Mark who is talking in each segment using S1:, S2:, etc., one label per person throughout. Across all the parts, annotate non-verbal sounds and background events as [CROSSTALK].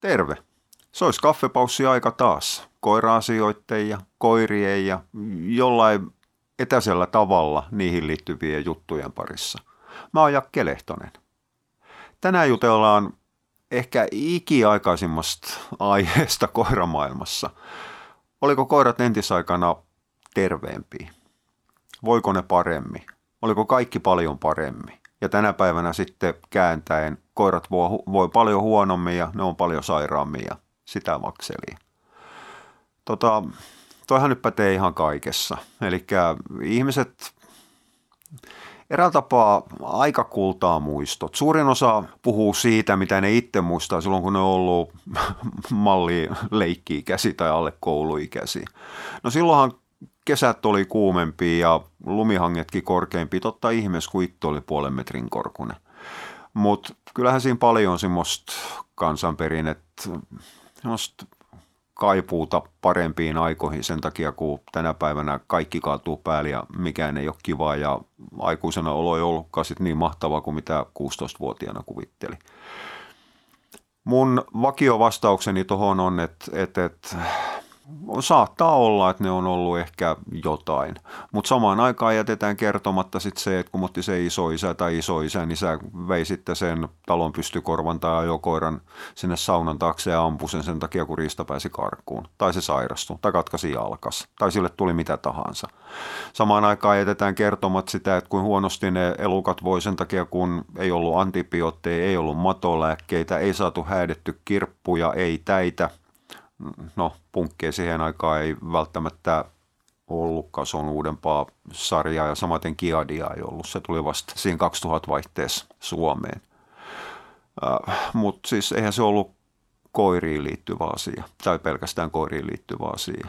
S1: Terve. Se olisi kaffepaussi aika taas. Koira-asioitteen ja koirien ja jollain etäisellä tavalla niihin liittyvien juttujen parissa. Mä oon Jakke Lehtonen. Tänään jutellaan ehkä ikiaikaisimmasta aiheesta koiramaailmassa. Oliko koirat entisaikana terveempiä? Voiko ne paremmin? Oliko kaikki paljon paremmin? Ja tänä päivänä sitten kääntäen koirat voi, voi paljon huonommin ja ne on paljon sairaammin ja sitä makseli. Tota, toihan nyt pätee ihan kaikessa. Eli ihmiset eräällä tapaa aika kultaa muistot. Suurin osa puhuu siitä, mitä ne itse muistaa silloin, kun ne on ollut [LAUGHS] malli leikki-ikäisiä tai alle kouluikäisiä. No silloinhan kesät oli kuumempi ja lumihangetkin korkeampi. Totta ihmeessä, kun itse oli puolen metrin korkunen. Mutta kyllähän siinä paljon on semmoista kansanperinnettä, semmoista kaipuuta parempiin aikoihin sen takia, kun tänä päivänä kaikki kaatuu päälle ja mikään ei ole kivaa ja aikuisena olo ei ollutkaan sit niin mahtavaa kuin mitä 16-vuotiaana kuvitteli. Mun vakiovastaukseni tuohon on, että, että, että saattaa olla, että ne on ollut ehkä jotain. Mutta samaan aikaan jätetään kertomatta sit se, että kun mutti se isoisä tai isoisä, niin sä vei sitten sen talon pystykorvan tai ajokoiran sinne saunan taakse ja ampui sen sen takia, kun riista pääsi karkuun. Tai se sairastui, tai katkaisi jalkas, tai sille tuli mitä tahansa. Samaan aikaan jätetään kertomatta sitä, että kuin huonosti ne elukat voi sen takia, kun ei ollut antibiootteja, ei ollut matolääkkeitä, ei saatu häädetty kirppuja, ei täitä – no punkkeja siihen aikaan ei välttämättä ollutkaan, se on uudempaa sarjaa ja samaten Kiadia ei ollut, se tuli vasta siinä 2000-vaihteessa Suomeen. Äh, Mutta siis eihän se ollut koiriin liittyvä asia, tai pelkästään koiriin liittyvä asia.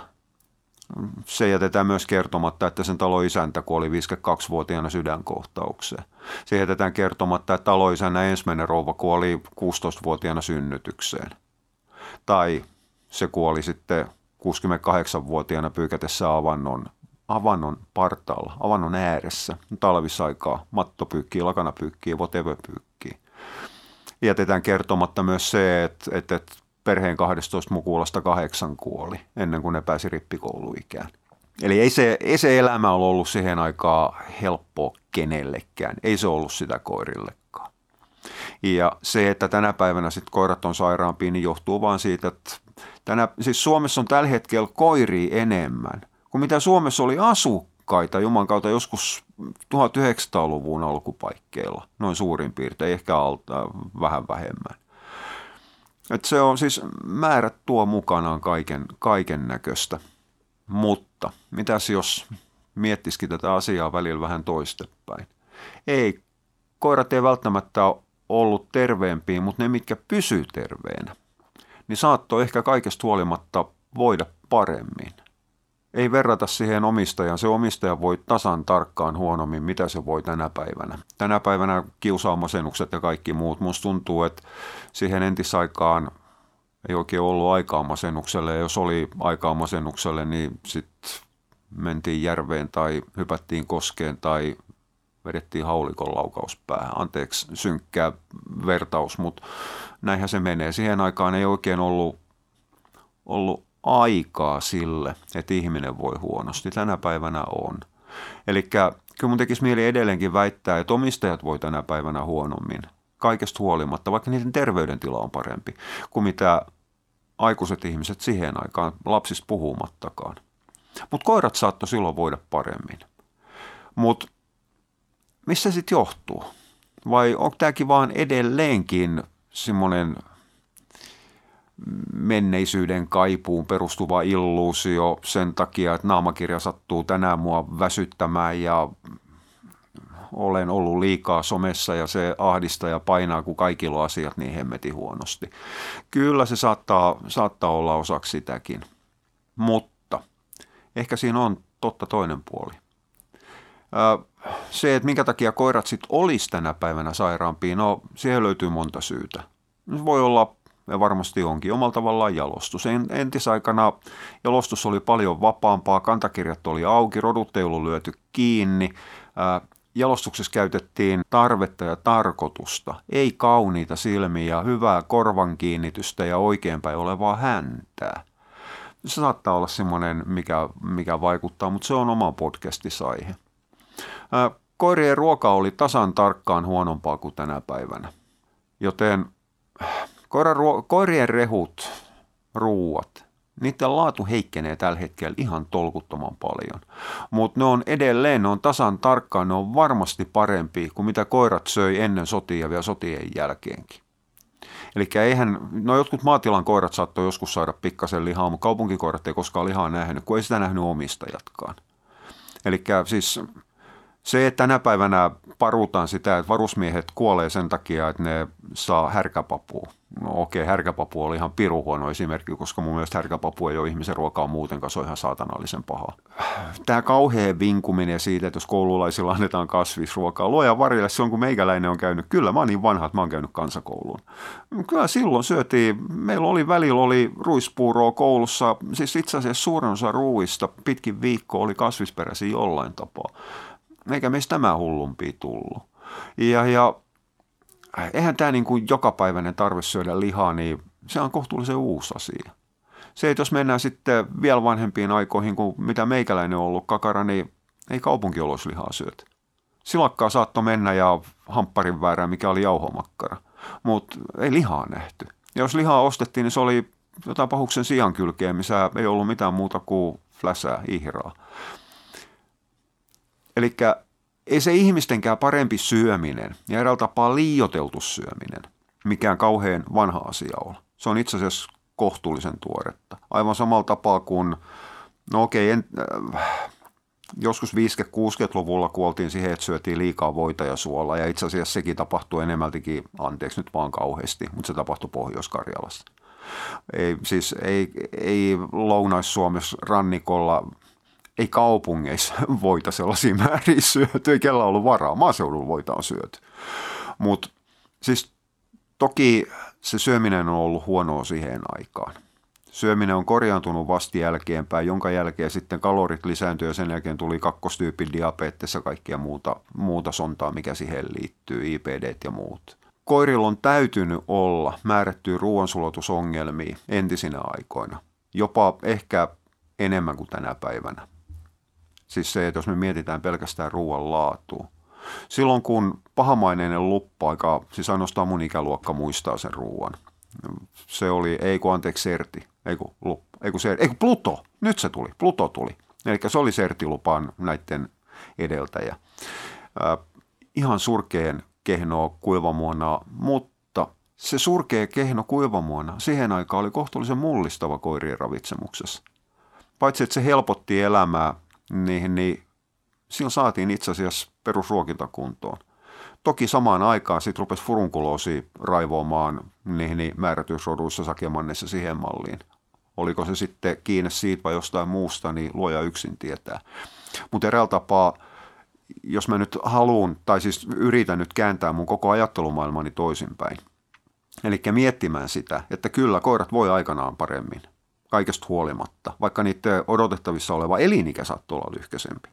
S1: Se jätetään myös kertomatta, että sen taloisäntä kuoli 52-vuotiaana sydänkohtaukseen. Se jätetään kertomatta, että taloisänä ensimmäinen rouva kuoli 16-vuotiaana synnytykseen. Tai se kuoli sitten 68-vuotiaana pyykätessä avannon, avannon partaalla, avannon ääressä, talvisaikaa, matto pyykkii, lakana pyykkii, whatever pyykkii. Jätetään kertomatta myös se, että, että, perheen 12 mukulasta kahdeksan kuoli ennen kuin ne pääsi rippikouluikään. Eli ei se, ei se elämä ole ollut siihen aikaan helppoa kenellekään. Ei se ollut sitä koirillekaan. Ja se, että tänä päivänä sitten koirat on sairaampia, niin johtuu vain siitä, että tänä, siis Suomessa on tällä hetkellä koiri enemmän kuin mitä Suomessa oli asukkaita Juman kautta joskus 1900-luvun alkupaikkeilla, noin suurin piirtein, ehkä alta, vähän vähemmän. Et se on siis, määrät tuo mukanaan kaiken, kaiken näköistä. Mutta mitäs jos miettisikin tätä asiaa välillä vähän toistepäin? Ei, koirat ei välttämättä ole ollut terveempiä, mutta ne, mitkä pysyy terveenä – niin saattoi ehkä kaikesta huolimatta voida paremmin. Ei verrata siihen omistajaan. Se omistaja voi tasan tarkkaan huonommin, mitä se voi tänä päivänä. Tänä päivänä kiusaamasennukset ja kaikki muut. Musta tuntuu, että siihen entisaikaan ei oikein ollut aikaa masennukselle. Ja jos oli aikaa masennukselle, niin sitten mentiin järveen tai hypättiin koskeen tai vedettiin haulikon laukaus päähän. Anteeksi synkkää vertaus, mutta näinhän se menee. Siihen aikaan ei oikein ollut, ollut aikaa sille, että ihminen voi huonosti. Tänä päivänä on. Eli kyllä mun tekisi mieli edelleenkin väittää, että omistajat voi tänä päivänä huonommin. Kaikesta huolimatta, vaikka niiden terveydentila on parempi kuin mitä aikuiset ihmiset siihen aikaan, lapsista puhumattakaan. Mutta koirat saattoi silloin voida paremmin. Mutta missä sitten johtuu? Vai onko tämäkin vaan edelleenkin semmoinen menneisyyden kaipuun perustuva illuusio sen takia, että naamakirja sattuu tänään mua väsyttämään ja olen ollut liikaa somessa ja se ahdistaa ja painaa, kun kaikilla on asiat niin hemmeti huonosti. Kyllä se saattaa, saattaa olla osaksi sitäkin, mutta ehkä siinä on totta toinen puoli se, että minkä takia koirat sitten olisi tänä päivänä sairaampia, no siihen löytyy monta syytä. Se voi olla, ja varmasti onkin, omalla tavallaan jalostus. Entisaikana jalostus oli paljon vapaampaa, kantakirjat oli auki, rodut ei ollut lyöty kiinni, jalostuksessa käytettiin tarvetta ja tarkoitusta, ei kauniita silmiä, hyvää korvan kiinnitystä ja oikeinpäin olevaa häntää. Se saattaa olla semmoinen, mikä, mikä vaikuttaa, mutta se on oma podcastisaihe. Koirien ruoka oli tasan tarkkaan huonompaa kuin tänä päivänä. Joten koirien rehut, ruuat, niiden laatu heikkenee tällä hetkellä ihan tolkuttoman paljon. Mutta ne on edelleen, ne on tasan tarkkaan, ne on varmasti parempi kuin mitä koirat söi ennen sotia ja vielä sotien jälkeenkin. Eli eihän, no jotkut maatilan koirat saattoi joskus saada pikkasen lihaa, mutta kaupunkikoirat ei koskaan lihaa nähnyt, kun ei sitä nähnyt omistajatkaan. Eli siis se, että tänä päivänä parutaan sitä, että varusmiehet kuolee sen takia, että ne saa härkäpapua. No okei, härkäpapu oli ihan piru huono esimerkki, koska mun mielestä härkäpapu ei ole ihmisen ruokaa muutenkaan, se on ihan saatanallisen paha. Tämä kauhea vinkuminen siitä, että jos koululaisilla annetaan kasvisruokaa, luoja varille silloin kun meikäläinen on käynyt, kyllä mä oon niin vanha, että mä oon käynyt kansakouluun. Kyllä silloin syötiin, meillä oli välillä oli ruispuuroa koulussa, siis itse asiassa suurin osa ruuista pitkin viikkoa oli kasvisperäisiä jollain tapaa eikä meistä tämä hullumpi tullut. Ja, ja eihän tämä niin kuin jokapäiväinen tarve syödä lihaa, niin se on kohtuullisen uusi asia. Se, että jos mennään sitten vielä vanhempiin aikoihin kuin mitä meikäläinen on ollut kakara, niin ei lihaa syötä. Silakkaa saattoi mennä ja hampparin väärää, mikä oli jauhomakkara. Mutta ei lihaa nähty. Ja jos lihaa ostettiin, niin se oli jotain pahuksen sijan kylkeä, missä ei ollut mitään muuta kuin fläsää, ihraa. Eli ei se ihmistenkään parempi syöminen ja eräällä tapaa liioteltu syöminen mikään kauhean vanha asia ole. Se on itse asiassa kohtuullisen tuoretta. Aivan samalla tapaa kuin, no okei, en, äh, joskus 50-60-luvulla kuoltiin siihen, että syötiin liikaa voita ja suolaa. Ja itse asiassa sekin tapahtui enemmältikin, anteeksi nyt vaan kauheasti, mutta se tapahtui Pohjois-Karjalassa. Ei, siis ei, ei Lounais-Suomessa rannikolla ei kaupungeissa [LAUGHS] voita sellaisia määriä syöty, ei kellä ollut varaa. Maaseudulla voita on syöty. Mutta siis toki se syöminen on ollut huonoa siihen aikaan. Syöminen on korjaantunut vasti jälkeenpäin, jonka jälkeen sitten kalorit lisääntyi ja sen jälkeen tuli kakkostyypin diabetes ja kaikkia muuta, muuta sontaa, mikä siihen liittyy, IPD ja muut. Koirilla on täytynyt olla määrättyä ruoansulatusongelmia entisinä aikoina, jopa ehkä enemmän kuin tänä päivänä. Siis se, että jos me mietitään pelkästään ruoan laatua. Silloin kun pahamaineinen luppaika, siis ainoastaan mun ikäluokka muistaa sen ruoan. Se oli, ei kun anteeksi, Serti, ei kun, lup, ei kun, ser, ei kun Pluto, nyt se tuli, Pluto tuli. Eli se oli Sertilupaan näiden edeltäjä. Äh, ihan surkeen kehnoa kuivamuona, mutta se surkea kehno kuivamuona siihen aikaan oli kohtuullisen mullistava koirien ravitsemuksessa. Paitsi että se helpotti elämää niin, niin silloin saatiin itse asiassa perusruokinta kuntoon. Toki samaan aikaan sitten rupesi furunkuloosi raivoamaan niihin niin määrätyisroduissa sakemannessa siihen malliin. Oliko se sitten kiinni siitä vai jostain muusta, niin luoja yksin tietää. Mutta eräällä tapaa, jos mä nyt haluan, tai siis yritän nyt kääntää mun koko ajattelumaailmani toisinpäin. Eli miettimään sitä, että kyllä koirat voi aikanaan paremmin – kaikesta huolimatta, vaikka niiden odotettavissa oleva elinikä saattoi olla lyhkäisempi.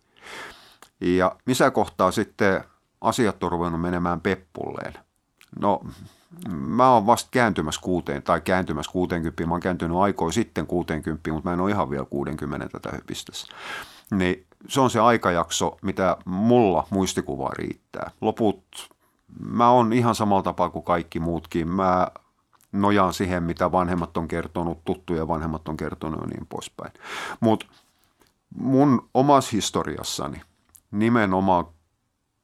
S1: Ja missä kohtaa sitten asiat on ruvennut menemään peppulleen? No, mä oon vasta kääntymässä kuuteen, tai kääntymässä 60, mä oon kääntynyt aikoin sitten 60, mutta mä en ole ihan vielä 60 tätä hypistessä. Niin se on se aikajakso, mitä mulla muistikuvaa riittää. Loput, mä oon ihan samalla tapaa kuin kaikki muutkin. Mä nojaan siihen, mitä vanhemmat on kertonut, tuttuja vanhemmat on kertonut ja niin poispäin. Mutta mun omassa historiassani nimenomaan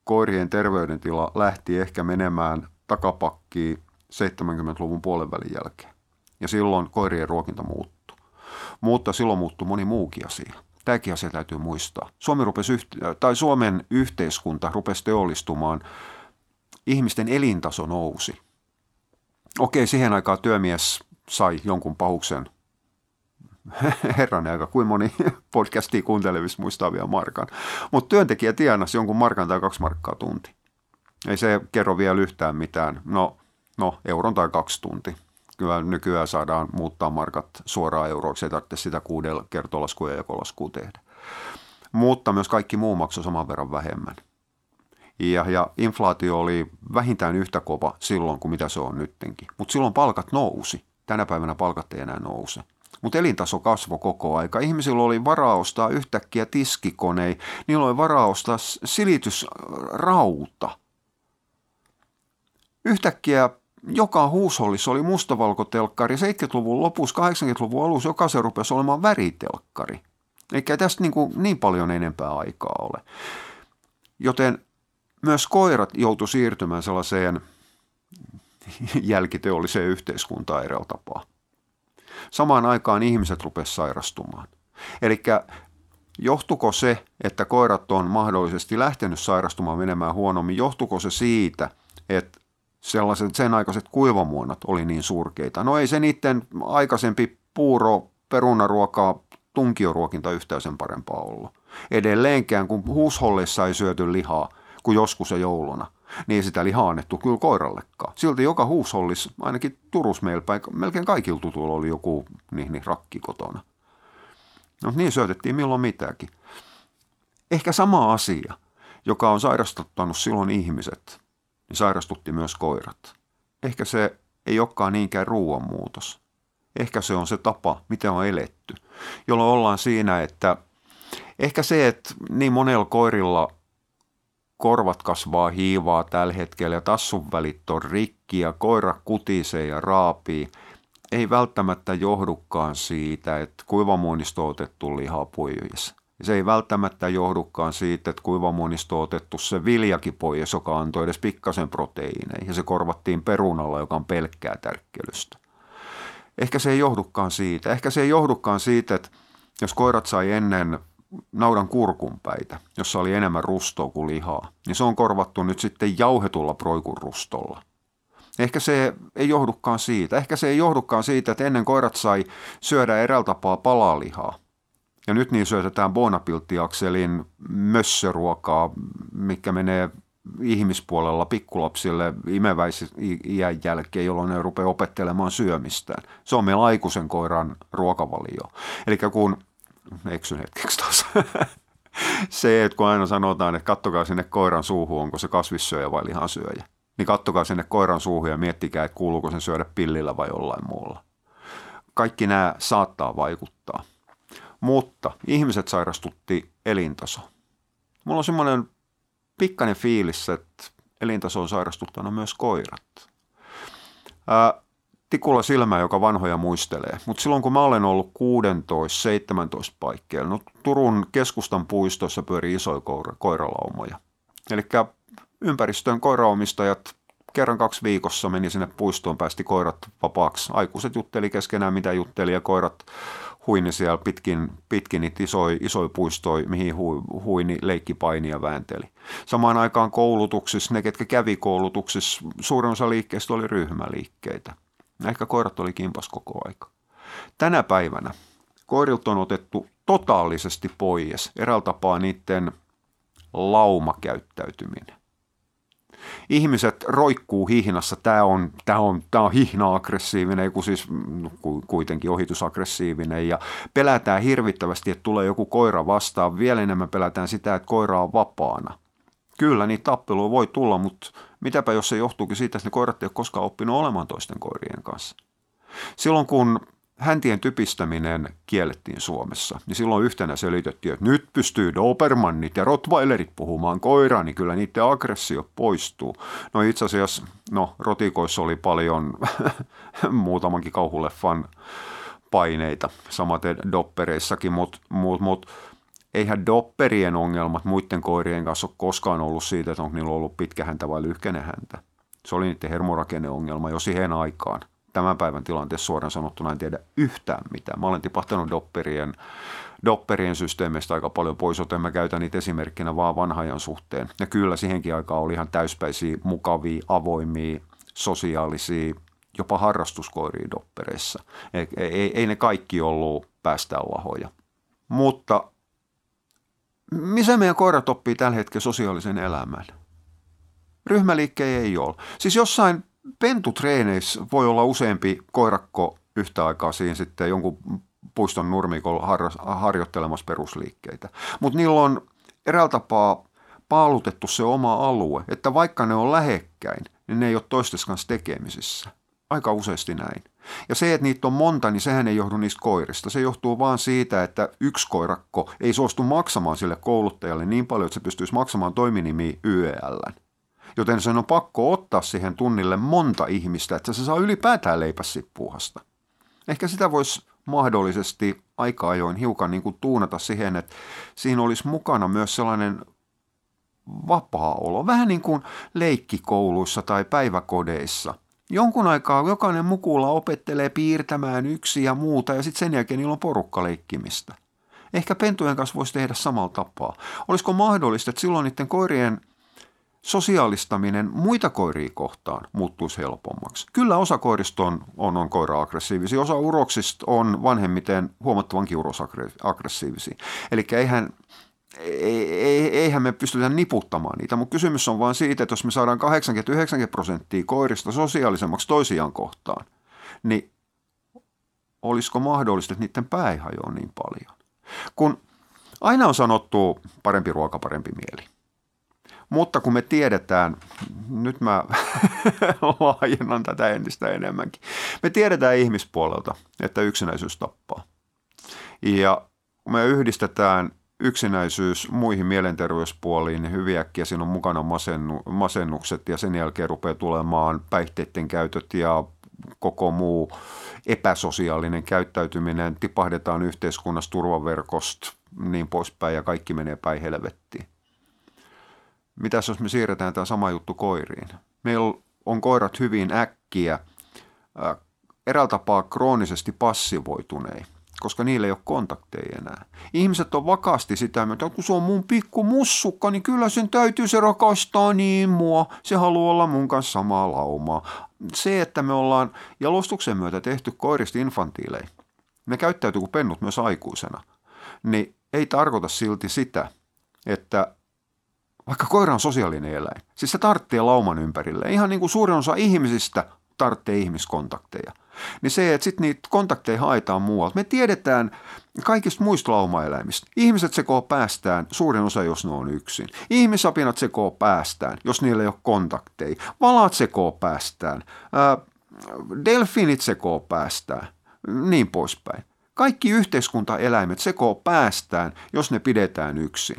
S1: koirien terveydentila lähti ehkä menemään takapakkiin 70-luvun puolenvälin jälkeen. Ja silloin koirien ruokinta muuttui. Mutta silloin muuttui moni muukin asia. Tämäkin asia täytyy muistaa. Suomi rupesi, tai Suomen yhteiskunta rupesi teollistumaan. Ihmisten elintaso nousi – okei, siihen aikaan työmies sai jonkun pahuksen. [LAUGHS] Herran aika, kuin moni [LAUGHS] podcastia kuuntelevissa muistaa vielä markan. Mutta työntekijä tienasi jonkun markan tai kaksi markkaa tunti. Ei se kerro vielä yhtään mitään. No, no euron tai kaksi tunti. Kyllä nykyään saadaan muuttaa markat suoraan euroiksi, ei tarvitse sitä kuudella kertolaskuja ja jakolaskua tehdä. Mutta myös kaikki muu maksoi saman verran vähemmän. Ja, ja inflaatio oli vähintään yhtä kova silloin kuin mitä se on nyttenkin. Mutta silloin palkat nousi. Tänä päivänä palkat ei enää nouse. Mutta elintaso kasvoi koko aika. Ihmisillä oli varaa ostaa yhtäkkiä tiskikonei, niillä oli varaa ostaa silitysrauta. Yhtäkkiä joka huushollissa oli mustavalkotelkkari. 70-luvun lopussa, 80-luvun alussa jokaisen rupesi olemaan väritelkkari. Eikä tästä niin, kuin niin paljon enempää aikaa ole. Joten myös koirat joutu siirtymään sellaiseen [LAUGHS] jälkiteolliseen yhteiskuntaan eräällä tapaa. Samaan aikaan ihmiset rupesivat sairastumaan. Eli johtuko se, että koirat on mahdollisesti lähtenyt sairastumaan menemään huonommin, johtuko se siitä, että sellaiset sen aikaiset kuivamuonat oli niin surkeita? No ei se niiden aikaisempi puuro, perunaruokaa, tunkioruokinta yhtään sen parempaa ollut. Edelleenkään, kun huusholleissa ei syöty lihaa, kuin joskus ja jouluna, niin ei sitä lihaa annettu kyllä koirallekaan. Silti joka huushollis, ainakin Turus meillä melkein kaikilla tutuilla oli joku niin, niin rakki kotona. No niin syötettiin milloin mitäkin. Ehkä sama asia, joka on sairastuttanut silloin ihmiset, niin sairastutti myös koirat. Ehkä se ei olekaan niinkään ruoanmuutos. Ehkä se on se tapa, miten on eletty, jolloin ollaan siinä, että ehkä se, että niin monella koirilla korvat kasvaa hiivaa tällä hetkellä ja tassun välit on rikki ja koira kutisee ja raapii, ei välttämättä johdukaan siitä, että kuivamuonista on otettu lihapois. Se ei välttämättä johdukaan siitä, että kuivamuonista on otettu se viljakin pois, joka antoi edes pikkasen proteiineja, ja se korvattiin perunalla, joka on pelkkää tärkkelystä. Ehkä se ei johdukaan siitä. Ehkä se ei johdukaan siitä, että jos koirat sai ennen naudan kurkunpäitä, jossa oli enemmän rustoa kuin lihaa, niin se on korvattu nyt sitten jauhetulla proikunrustolla. Ehkä se ei johdukaan siitä. Ehkä se ei johdukaan siitä, että ennen koirat sai syödä eräällä tapaa palalihaa. Ja nyt niin syötetään Bonapilttiakselin mössöruokaa, mikä menee ihmispuolella pikkulapsille imeväisiän jälkeen, jolloin ne rupeaa opettelemaan syömistään. Se on meillä aikuisen koiran ruokavalio. Eli kun eksyn hetkeksi taas. [LAUGHS] se, että kun aina sanotaan, että kattokaa sinne koiran suuhun, onko se kasvissyöjä vai lihansyöjä, niin kattokaa sinne koiran suuhun ja miettikää, että kuuluuko sen syödä pillillä vai jollain muulla. Kaikki nämä saattaa vaikuttaa. Mutta ihmiset sairastutti elintaso. Mulla on semmoinen pikkainen fiilis, että elintaso on sairastuttanut myös koirat. Ää, tikulla silmä, joka vanhoja muistelee. Mutta silloin kun mä olen ollut 16-17 paikkeilla, no Turun keskustan puistossa pyörii isoja koira, koiralaumoja. Eli ympäristön koiraomistajat kerran kaksi viikossa meni sinne puistoon, päästi koirat vapaaksi. Aikuiset jutteli keskenään, mitä jutteli, ja koirat huini siellä pitkin, pitkin niitä isoja, isoja puistoja, mihin hu, huini leikkipainia väänteli. Samaan aikaan koulutuksissa, ne ketkä kävi koulutuksissa, suurin osa liikkeistä oli ryhmäliikkeitä. Ehkä koirat oli kimpas koko aika. Tänä päivänä koirilta on otettu totaalisesti pois eräällä tapaa niiden laumakäyttäytyminen. Ihmiset roikkuu hihnassa, tämä on, tämä on, tämä on hihna-aggressiivinen, kun siis no, kuitenkin ohitusaggressiivinen ja pelätään hirvittävästi, että tulee joku koira vastaan. Vielä enemmän pelätään sitä, että koira on vapaana. Kyllä, niin tappeluja voi tulla, mutta mitäpä jos se johtuukin siitä, että ne koirat ei ole koskaan oppinut olemaan toisten koirien kanssa. Silloin kun häntien typistäminen kiellettiin Suomessa, niin silloin yhtenä selitettiin, että nyt pystyy Dobermannit ja Rottweilerit puhumaan koiraa, niin kyllä niiden aggressio poistuu. No itse asiassa, no rotikoissa oli paljon [LAUGHS] muutamankin kauhuleffan paineita, samaten doppereissakin, mutta mut, mut, eihän dopperien ongelmat muiden koirien kanssa ole koskaan ollut siitä, että onko niillä ollut pitkä häntä vai lyhkäinen häntä. Se oli niiden hermorakenneongelma jo siihen aikaan. Tämän päivän tilanteessa suoraan sanottuna en tiedä yhtään mitään. Mä olen tipahtanut dopperien, dopperien systeemeistä aika paljon pois, joten mä käytän niitä esimerkkinä vaan vanhajan suhteen. Ja kyllä siihenkin aikaan oli ihan täyspäisiä, mukavia, avoimia, sosiaalisia, jopa harrastuskoiria doppereissa. Ei, ei, ei ne kaikki ollut päästään lahoja. Mutta missä meidän koirat oppii tällä hetkellä sosiaalisen elämän? Ryhmäliikkejä ei ole. Siis jossain pentutreeneissä voi olla useampi koirakko yhtä aikaa siinä sitten jonkun puiston nurmikolla har- harjoittelemassa perusliikkeitä. Mutta niillä on eräällä tapaa paalutettu se oma alue, että vaikka ne on lähekkäin, niin ne ei ole toistes kanssa tekemisissä. Aika useasti näin. Ja se, että niitä on monta, niin sehän ei johdu niistä koirista. Se johtuu vaan siitä, että yksi koirakko ei suostu maksamaan sille kouluttajalle niin paljon, että se pystyisi maksamaan toiminimi YEL. Joten sen on pakko ottaa siihen tunnille monta ihmistä, että se saa ylipäätään leipäsippuuhasta. Ehkä sitä voisi mahdollisesti aika ajoin hiukan niin kuin tuunata siihen, että siinä olisi mukana myös sellainen vapaa olo, vähän niin kuin leikkikouluissa tai päiväkodeissa. Jonkun aikaa jokainen mukula opettelee piirtämään yksi ja muuta ja sitten sen jälkeen niillä on porukkaleikkimistä. Ehkä pentujen kanssa voisi tehdä samalla tapaa. Olisiko mahdollista, että silloin niiden koirien sosiaalistaminen muita koiria kohtaan muuttuisi helpommaksi. Kyllä osa koirista on, on, on koira-aggressiivisia, osa uroksista on vanhemmiten huomattavankin urosaggressiivisia. Eli eihän, eihän me pystytä niputtamaan niitä, mutta kysymys on vain siitä, että jos me saadaan 80-90 prosenttia koirista sosiaalisemmaksi toisiaan kohtaan, niin olisiko mahdollista, että niiden pää ei hajoa niin paljon. Kun aina on sanottu parempi ruoka, parempi mieli. Mutta kun me tiedetään, nyt mä [LAUGHS] laajennan tätä entistä enemmänkin, me tiedetään ihmispuolelta, että yksinäisyys tappaa. Ja kun me yhdistetään yksinäisyys muihin mielenterveyspuoliin, niin hyvin äkkiä siinä on mukana masennu, masennukset ja sen jälkeen rupeaa tulemaan päihteiden käytöt ja koko muu epäsosiaalinen käyttäytyminen, tipahdetaan yhteiskunnassa turvaverkosta, niin poispäin ja kaikki menee päin helvettiin. Mitäs jos me siirretään tämä sama juttu koiriin? Meillä on koirat hyvin äkkiä, eräällä tapaa kroonisesti passivoituneita koska niillä ei ole kontakteja enää. Ihmiset on vakaasti sitä mieltä, että kun se on mun pikku mussukka, niin kyllä sen täytyy se rakastaa niin mua. Se haluaa olla mun kanssa samaa laumaa. Se, että me ollaan jalostuksen myötä tehty koirista infantiilei, ne käyttäytyy kuin pennut myös aikuisena, niin ei tarkoita silti sitä, että vaikka koira on sosiaalinen eläin, siis se tarvitsee lauman ympärille. Ihan niin kuin suurin osa ihmisistä tarvitsee ihmiskontakteja. Niin se, että sitten niitä kontakteja haetaan muualta. Me tiedetään kaikista muista laumaeläimistä. Ihmiset sekoo päästään, suurin osa jos ne on yksin. Ihmisapinat sekoo päästään, jos niillä ei ole kontakteja. Valat sekoo päästään. Ää, delfinit sekoo päästään. Niin poispäin. Kaikki yhteiskuntaeläimet sekoo päästään, jos ne pidetään yksin.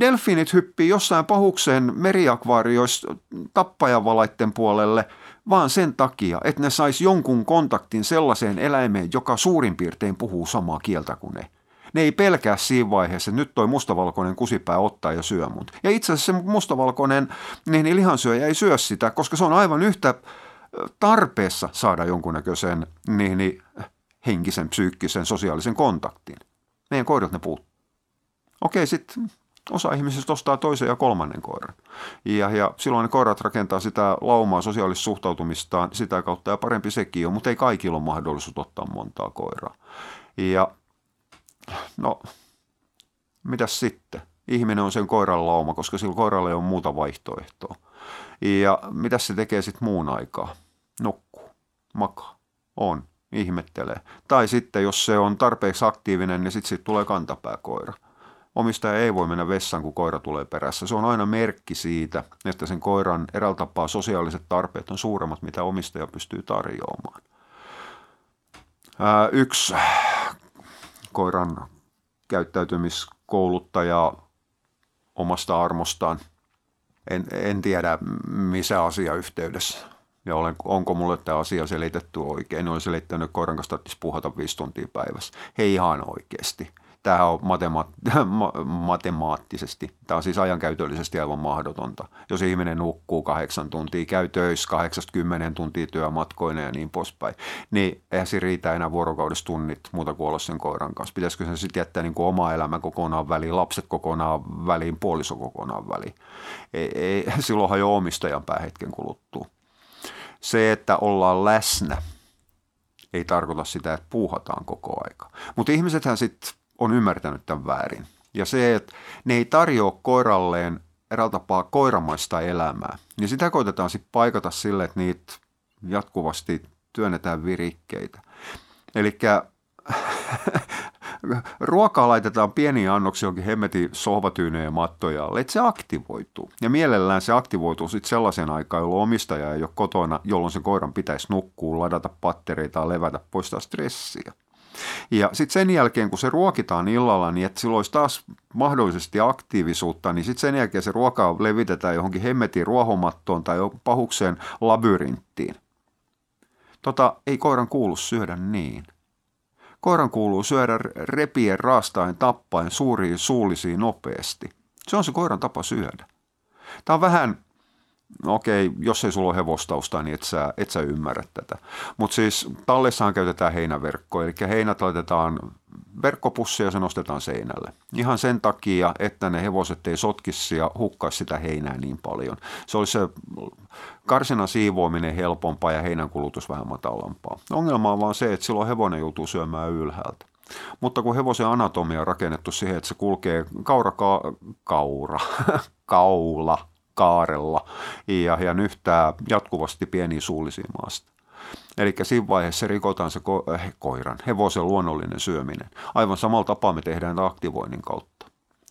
S1: Delfinit hyppii jossain pahuksen meriakvaarioissa tappajavalaitten puolelle vaan sen takia, että ne sais jonkun kontaktin sellaiseen eläimeen, joka suurin piirtein puhuu samaa kieltä kuin ne. Ne ei pelkää siinä vaiheessa, että nyt toi mustavalkoinen kusipää ottaa ja syö mut. Ja itse asiassa se mustavalkoinen niin, lihansyöjä ei syö sitä, koska se on aivan yhtä tarpeessa saada jonkunnäköisen niin, niin, henkisen, psyykkisen, sosiaalisen kontaktin. Meidän koirat ne puuttuu. Okei, sitten osa ihmisistä ostaa toisen ja kolmannen koiran. Ja, ja silloin ne koirat rakentaa sitä laumaa sosiaalista suhtautumistaan sitä kautta ja parempi sekin on, mutta ei kaikilla ole mahdollisuus ottaa montaa koiraa. Ja no, mitäs sitten? Ihminen on sen koiran lauma, koska sillä koiralla ei ole muuta vaihtoehtoa. Ja mitä se tekee sitten muun aikaa? Nukkuu, makaa, on, ihmettelee. Tai sitten jos se on tarpeeksi aktiivinen, niin sitten sit tulee kantapääkoira – Omistaja ei voi mennä vessaan, kun koira tulee perässä. Se on aina merkki siitä, että sen koiran eräältä tapaa sosiaaliset tarpeet on suuremmat, mitä omistaja pystyy tarjoamaan. Ää, yksi koiran käyttäytymiskouluttaja omasta armostaan. En, en tiedä, missä asiayhteydessä ja olen, onko mulle tämä asia selitetty oikein. En ole selittänyt, koiran kanssa puhata viisi tuntia päivässä. Hei ihan oikeasti tämä on matema- [LAUGHS] matemaattisesti, tämä on siis ajankäytöllisesti aivan mahdotonta. Jos ihminen nukkuu kahdeksan tuntia, käy töissä 80 tuntia työmatkoina ja niin poispäin, niin eihän se riitä enää vuorokaudessa tunnit muuta kuin olla sen koiran kanssa. Pitäisikö sen sitten jättää niin kuin oma elämä kokonaan väliin, lapset kokonaan väliin, puoliso kokonaan väliin. Ei, ei, [LAUGHS] silloinhan jo omistajan päähetken kuluttuu. Se, että ollaan läsnä, ei tarkoita sitä, että puuhataan koko aika. Mutta ihmisethän sitten on ymmärtänyt tämän väärin. Ja se, että ne ei tarjoa koiralleen eräällä tapaa koiramaista elämää, niin sitä koitetaan sitten paikata sille, että niitä jatkuvasti työnnetään virikkeitä. Eli [LAUGHS] ruokaa laitetaan pieniä annoksia jonkin hemmetin sohvatyyneen ja mattoja alle, että se aktivoituu. Ja mielellään se aktivoituu sitten sellaisen aikaan, jolloin omistaja ei ole kotona, jolloin se koiran pitäisi nukkua, ladata pattereita, levätä, poistaa stressiä. Ja sitten sen jälkeen, kun se ruokitaan illalla, niin että sillä olisi taas mahdollisesti aktiivisuutta, niin sitten sen jälkeen se ruoka levitetään johonkin hemmetin ruohomattoon tai pahukseen labyrinttiin. Tota, ei koiran kuulu syödä niin. Koiran kuuluu syödä repien, raastaen, tappaen, suuriin suullisiin nopeasti. Se on se koiran tapa syödä. Tämä on vähän no okei, jos ei sulla ole hevostausta, niin et sä, et sä ymmärrä tätä. Mutta siis tallessahan käytetään heinäverkkoa, eli heinät laitetaan verkkopussia ja se nostetaan seinälle. Ihan sen takia, että ne hevoset ei sotkisi ja hukkaisi sitä heinää niin paljon. Se olisi se karsina siivoaminen helpompaa ja heinän kulutus vähän matalampaa. Ongelma on vaan se, että silloin hevonen joutuu syömään ylhäältä. Mutta kun hevosen anatomia on rakennettu siihen, että se kulkee kaura, ka, kaura, [LAUGHS] kaula, kaarella ja, ja nyhtää jatkuvasti pieniä suullisia maasta. Eli siinä vaiheessa rikotaan se ko- äh, koiran, hevosen luonnollinen syöminen. Aivan samalla tapaa me tehdään aktivoinnin kautta,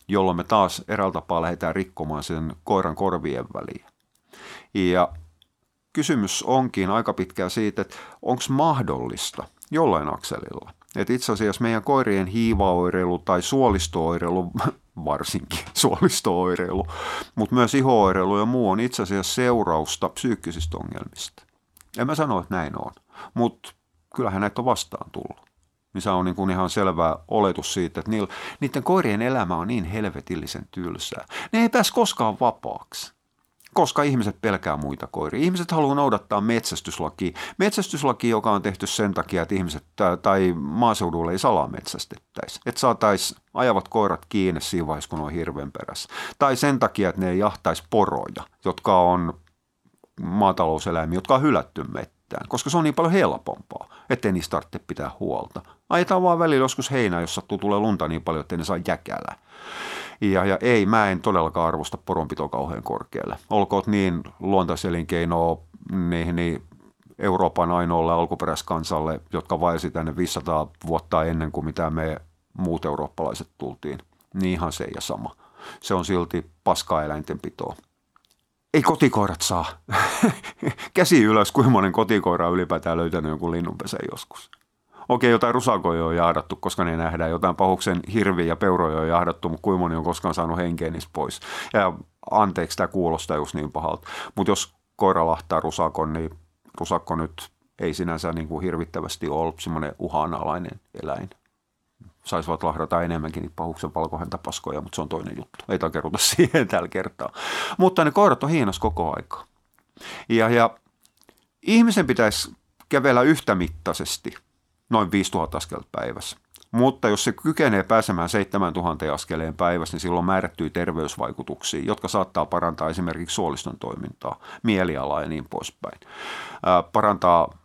S1: jolloin me taas eräältä tapaa lähdetään rikkomaan sen koiran korvien väliä. Ja kysymys onkin aika pitkään siitä, että onko mahdollista jollain akselilla, että itse asiassa meidän koirien hiivaoireilu tai suolistooireilu varsinkin [LAUGHS] suolistooireilu, mutta myös ihooireilu ja muu on itse asiassa seurausta psyykkisistä ongelmista. En mä sano, että näin on, mutta kyllähän näitä on vastaan tullut. Niin se on niin kuin ihan selvä oletus siitä, että niillä, niiden koirien elämä on niin helvetillisen tylsää. Ne ei pääse koskaan vapaaksi koska ihmiset pelkää muita koiria. Ihmiset haluaa noudattaa metsästyslakia. Metsästyslaki, joka on tehty sen takia, että ihmiset tai maaseudulle ei salaa metsästettäisi. Että saataisiin ajavat koirat kiinni siinä vaiheessa, kun on hirven perässä. Tai sen takia, että ne ei jahtaisi poroja, jotka on maatalouseläimiä, jotka on hylätty mettään, koska se on niin paljon helpompaa, ettei niistä tarvitse pitää huolta. Ajetaan vaan välillä joskus heinää, jos sattuu tulee lunta niin paljon, ettei ne saa jäkälää. Ja, ja ei, mä en todellakaan arvosta poronpitoa kauhean korkealle. Olkoot niin luontaiselinkeinoa niihin niin Euroopan ainoalle alkuperäiskansalle, jotka vaelsi tänne 500 vuotta ennen kuin mitä me muut eurooppalaiset tultiin. Niin ihan se ja sama. Se on silti paskaa eläintenpitoa. Ei kotikoirat saa. [LAUGHS] Käsi ylös, kuinka monen kotikoira on ylipäätään löytänyt jonkun linnunpesän joskus. Okei, jotain rusakoja on jahdattu, koska ne nähdään. Jotain pahuksen hirviä ja peuroja on jahdattu, mutta kuinka moni on koskaan saanut henkeä niistä pois. Ja anteeksi, tämä kuulostaa just niin pahalta. Mutta jos koira lahtaa rusakon, niin rusakko nyt ei sinänsä niin kuin hirvittävästi ole semmoinen uhanalainen eläin. Saisivat lahdata enemmänkin niitä pahuksen valkohäntäpaskoja, mutta se on toinen juttu. Ei takeruta [LAUGHS] siihen tällä kertaa. Mutta ne koirat on hiinas koko aika. Ja, ja ihmisen pitäisi kävellä yhtämittaisesti – noin 5000 askelta päivässä. Mutta jos se kykenee pääsemään 7000 askeleen päivässä, niin silloin määrättyy terveysvaikutuksia, jotka saattaa parantaa esimerkiksi suoliston toimintaa, mielialaa ja niin poispäin. Ää, parantaa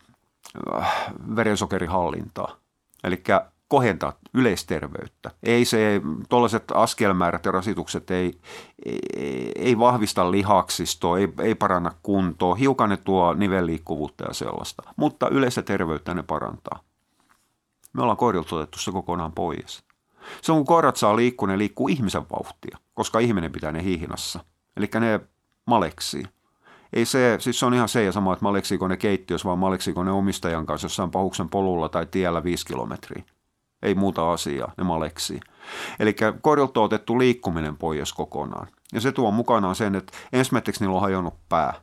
S1: äh, verensokerihallintaa, eli kohentaa yleisterveyttä. Ei se, tuollaiset askelmäärät ja rasitukset ei, ei, ei vahvista lihaksistoa, ei, ei paranna kuntoa, hiukan ne tuo nivelliikkuvuutta ja sellaista, mutta yleistä terveyttä ne parantaa. Me ollaan koirilta otettu se kokonaan pois. Se on kun koirat saa liikkua, ne liikkuu ihmisen vauhtia, koska ihminen pitää ne hiihinassa. Eli ne maleksii. Ei se, siis se on ihan se ja sama, että maleksiiko ne keittiössä, vaan maleksiiko ne omistajan kanssa jossain pahuksen polulla tai tiellä viisi kilometriä. Ei muuta asiaa, ne maleksii. Eli koirilta on otettu liikkuminen pois kokonaan. Ja se tuo mukanaan sen, että ensimmäiseksi niillä on hajonnut pää.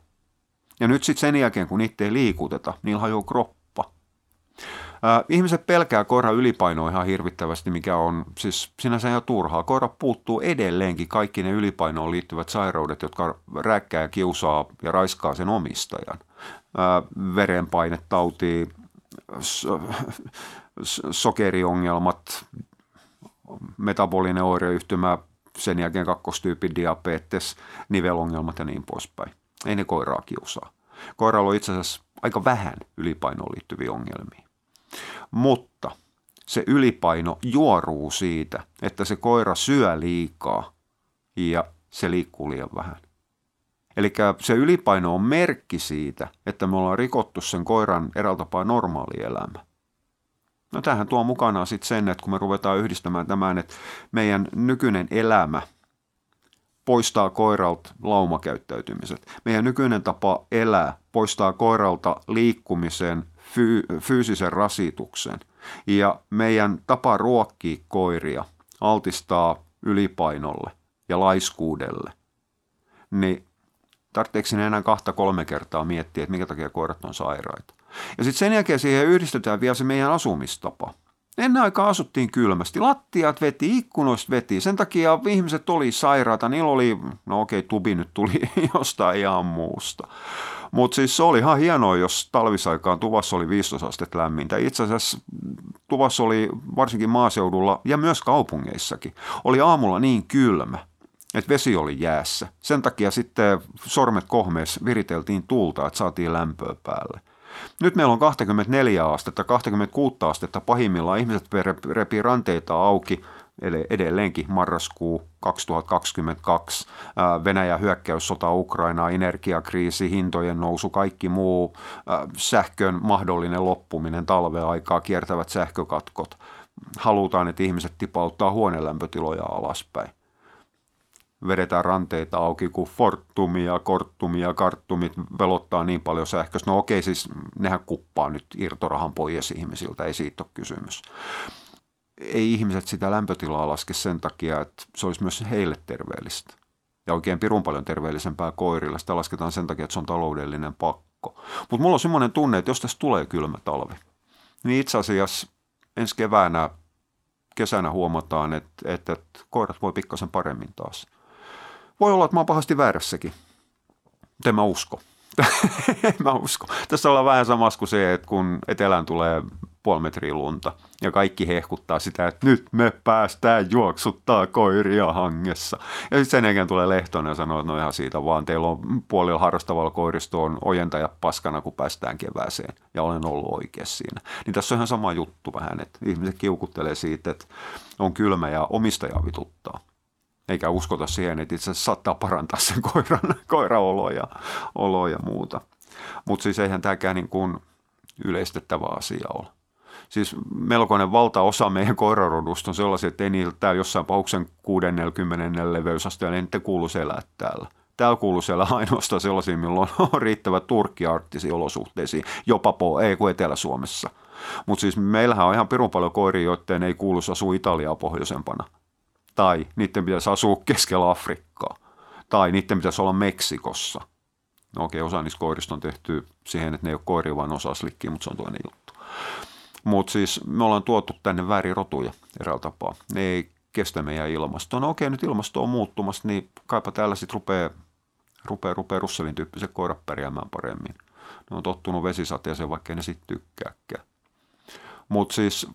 S1: Ja nyt sitten sen jälkeen, kun niitä ei liikuteta, niillä hajoaa kroppa ihmiset pelkää koiran ylipainoa ihan hirvittävästi, mikä on siis sinänsä ihan turhaa. Koira puuttuu edelleenkin kaikki ne ylipainoon liittyvät sairaudet, jotka räkkää ja kiusaa ja raiskaa sen omistajan. Verenpainetauti, sokeriongelmat, metabolinen oireyhtymä, sen jälkeen kakkostyypin diabetes, nivelongelmat ja niin poispäin. Ei ne koiraa kiusaa. Koiralla on itse asiassa aika vähän ylipainoon liittyviä ongelmia. Mutta se ylipaino juoruu siitä, että se koira syö liikaa ja se liikkuu liian vähän. Eli se ylipaino on merkki siitä, että me ollaan rikottu sen koiran eräältä tapaa normaali elämä. No tähän tuo mukanaan sitten sen, että kun me ruvetaan yhdistämään tämän, että meidän nykyinen elämä poistaa koiralta laumakäyttäytymiset. Meidän nykyinen tapa elää poistaa koiralta liikkumisen, fy- fyysisen rasituksen. Ja meidän tapa ruokkia koiria altistaa ylipainolle ja laiskuudelle. Niin tarvitseeko enää kahta kolme kertaa miettiä, että minkä takia koirat on sairaita. Ja sitten sen jälkeen siihen yhdistetään vielä se meidän asumistapa. Ennen aikaa asuttiin kylmästi. Lattiat veti, ikkunoista veti. Sen takia ihmiset oli sairaata. Niillä oli, no okei, tubi nyt tuli [LAUGHS] jostain ihan muusta. Mutta siis se oli ihan hienoa, jos talvisaikaan tuvassa oli 15 astetta lämmintä. Itse asiassa tuvassa oli varsinkin maaseudulla ja myös kaupungeissakin. Oli aamulla niin kylmä, että vesi oli jäässä. Sen takia sitten sormet kohmeessa viriteltiin tulta, että saatiin lämpöä päälle. Nyt meillä on 24 astetta, 26 astetta pahimmillaan. Ihmiset repii ranteita auki edelleenkin marraskuu 2022, Venäjän hyökkäyssota Ukrainaa, energiakriisi, hintojen nousu, kaikki muu, sähkön mahdollinen loppuminen, talveaikaa, kiertävät sähkökatkot. Halutaan, että ihmiset tipauttaa huonelämpötiloja alaspäin vedetään ranteita auki, kun Fortumia, Korttumia, Karttumit velottaa niin paljon sähköstä. No okei, siis nehän kuppaa nyt irtorahan pois ihmisiltä, ei siitä ole kysymys. Ei ihmiset sitä lämpötilaa laske sen takia, että se olisi myös heille terveellistä. Ja oikein pirun paljon terveellisempää koirille. Sitä lasketaan sen takia, että se on taloudellinen pakko. Mutta mulla on semmoinen tunne, että jos tästä tulee kylmä talvi, niin itse asiassa ensi keväänä kesänä huomataan, että, että koirat voi pikkasen paremmin taas. Voi olla, että mä oon pahasti väärässäkin. Mutta en mä usko. [LAUGHS] en mä usko. Tässä ollaan vähän samassa kuin se, että kun etelään tulee puoli metriä lunta ja kaikki hehkuttaa sitä, että nyt me päästään juoksuttaa koiria hangessa. Ja sitten sen jälkeen tulee Lehtonen ja sanoo, että no ihan siitä vaan, teillä on puolilla harrastavalla koiristoon ojentaja paskana, kun päästään kevääseen. Ja olen ollut oikeassa siinä. Niin tässä on ihan sama juttu vähän, että ihmiset kiukuttelee siitä, että on kylmä ja omistaja vituttaa eikä uskota siihen, että itse asiassa saattaa parantaa sen [LAUGHS] koiran, koiraolo ja, olo ja muuta. Mutta siis eihän tämäkään niin kuin yleistettävä asia ole. Siis melkoinen valtaosa meidän koirarodusta on sellaisia, että ei niillä täällä jossain pauksen 60 leveysasteella, niin kuulu elää täällä. Täällä kuuluu siellä [LAUGHS] ainoastaan sellaisia, milloin on riittävä turkkiarktisiin olosuhteisiin, jopa po, ei kuin Etelä-Suomessa. Mutta siis meillähän on ihan pirun paljon koiria, joiden ei kuulu asua Italiaa pohjoisempana tai niiden pitäisi asua keskellä Afrikkaa, tai niiden pitäisi olla Meksikossa. No okei, osa niistä koirista on tehty siihen, että ne ei ole koiria, vaan osa slikkiä, mutta se on toinen juttu. Mutta siis me ollaan tuotu tänne väärirotuja eräällä tapaa. Ne ei kestä meidän ilmastoa. No okei, nyt ilmasto on muuttumassa, niin kaipa täällä sitten rupeaa, rupeaa, rupeaa Russelin tyyppiset koirat pärjäämään paremmin. Ne on tottunut vesisateeseen, vaikka ne sitten tykkääkään. Mutta siis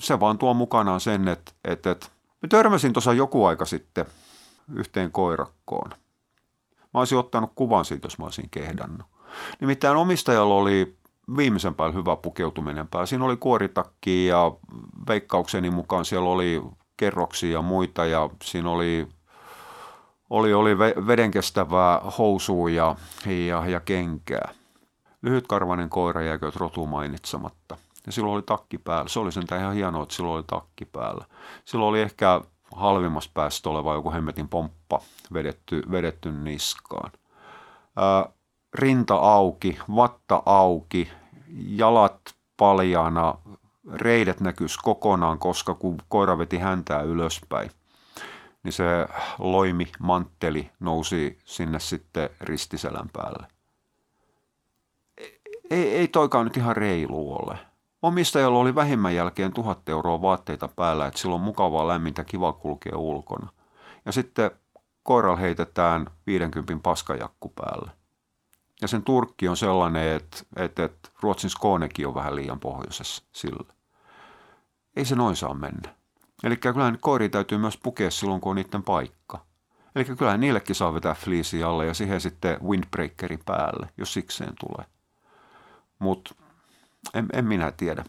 S1: se vaan tuo mukanaan sen, että, että, että Mä törmäsin tuossa joku aika sitten yhteen koirakkoon. Mä olisin ottanut kuvan siitä, jos mä olisin kehdannut. Nimittäin omistajalla oli viimeisen päällä hyvä pukeutuminen päällä. Siinä oli kuoritakki ja veikkaukseni mukaan siellä oli kerroksia ja muita ja siinä oli, oli, oli vedenkestävää housua ja, ja, ja kenkää. Lyhytkarvainen koira jääkö rotu mainitsematta ja silloin oli takki päällä. Se oli sentään ihan hienoa, että silloin oli takki päällä. Silloin oli ehkä halvimmassa päästä oleva joku hemmetin pomppa vedetty, vedetty niskaan. Ää, rinta auki, vatta auki, jalat paljana, reidet näkyisi kokonaan, koska kun koira veti häntää ylöspäin, niin se loimi, mantteli nousi sinne sitten ristiselän päälle. Ei, ei toikaan nyt ihan reilu ole. Omistajalla oli vähemmän jälkeen tuhat euroa vaatteita päällä, että silloin mukavaa lämmintä kiva kulkea ulkona. Ja sitten koiralla heitetään 50 paskajakku päälle. Ja sen turkki on sellainen, että, että, että Ruotsin Skånekin on vähän liian pohjoisessa sillä. Ei se noin saa mennä. Eli kyllähän koiri täytyy myös pukea silloin, kun on niiden paikka. Eli kyllähän niillekin saa vetää fliisi alle ja siihen sitten windbreakeri päälle, jos sikseen tulee. Mutta en, en minä tiedä.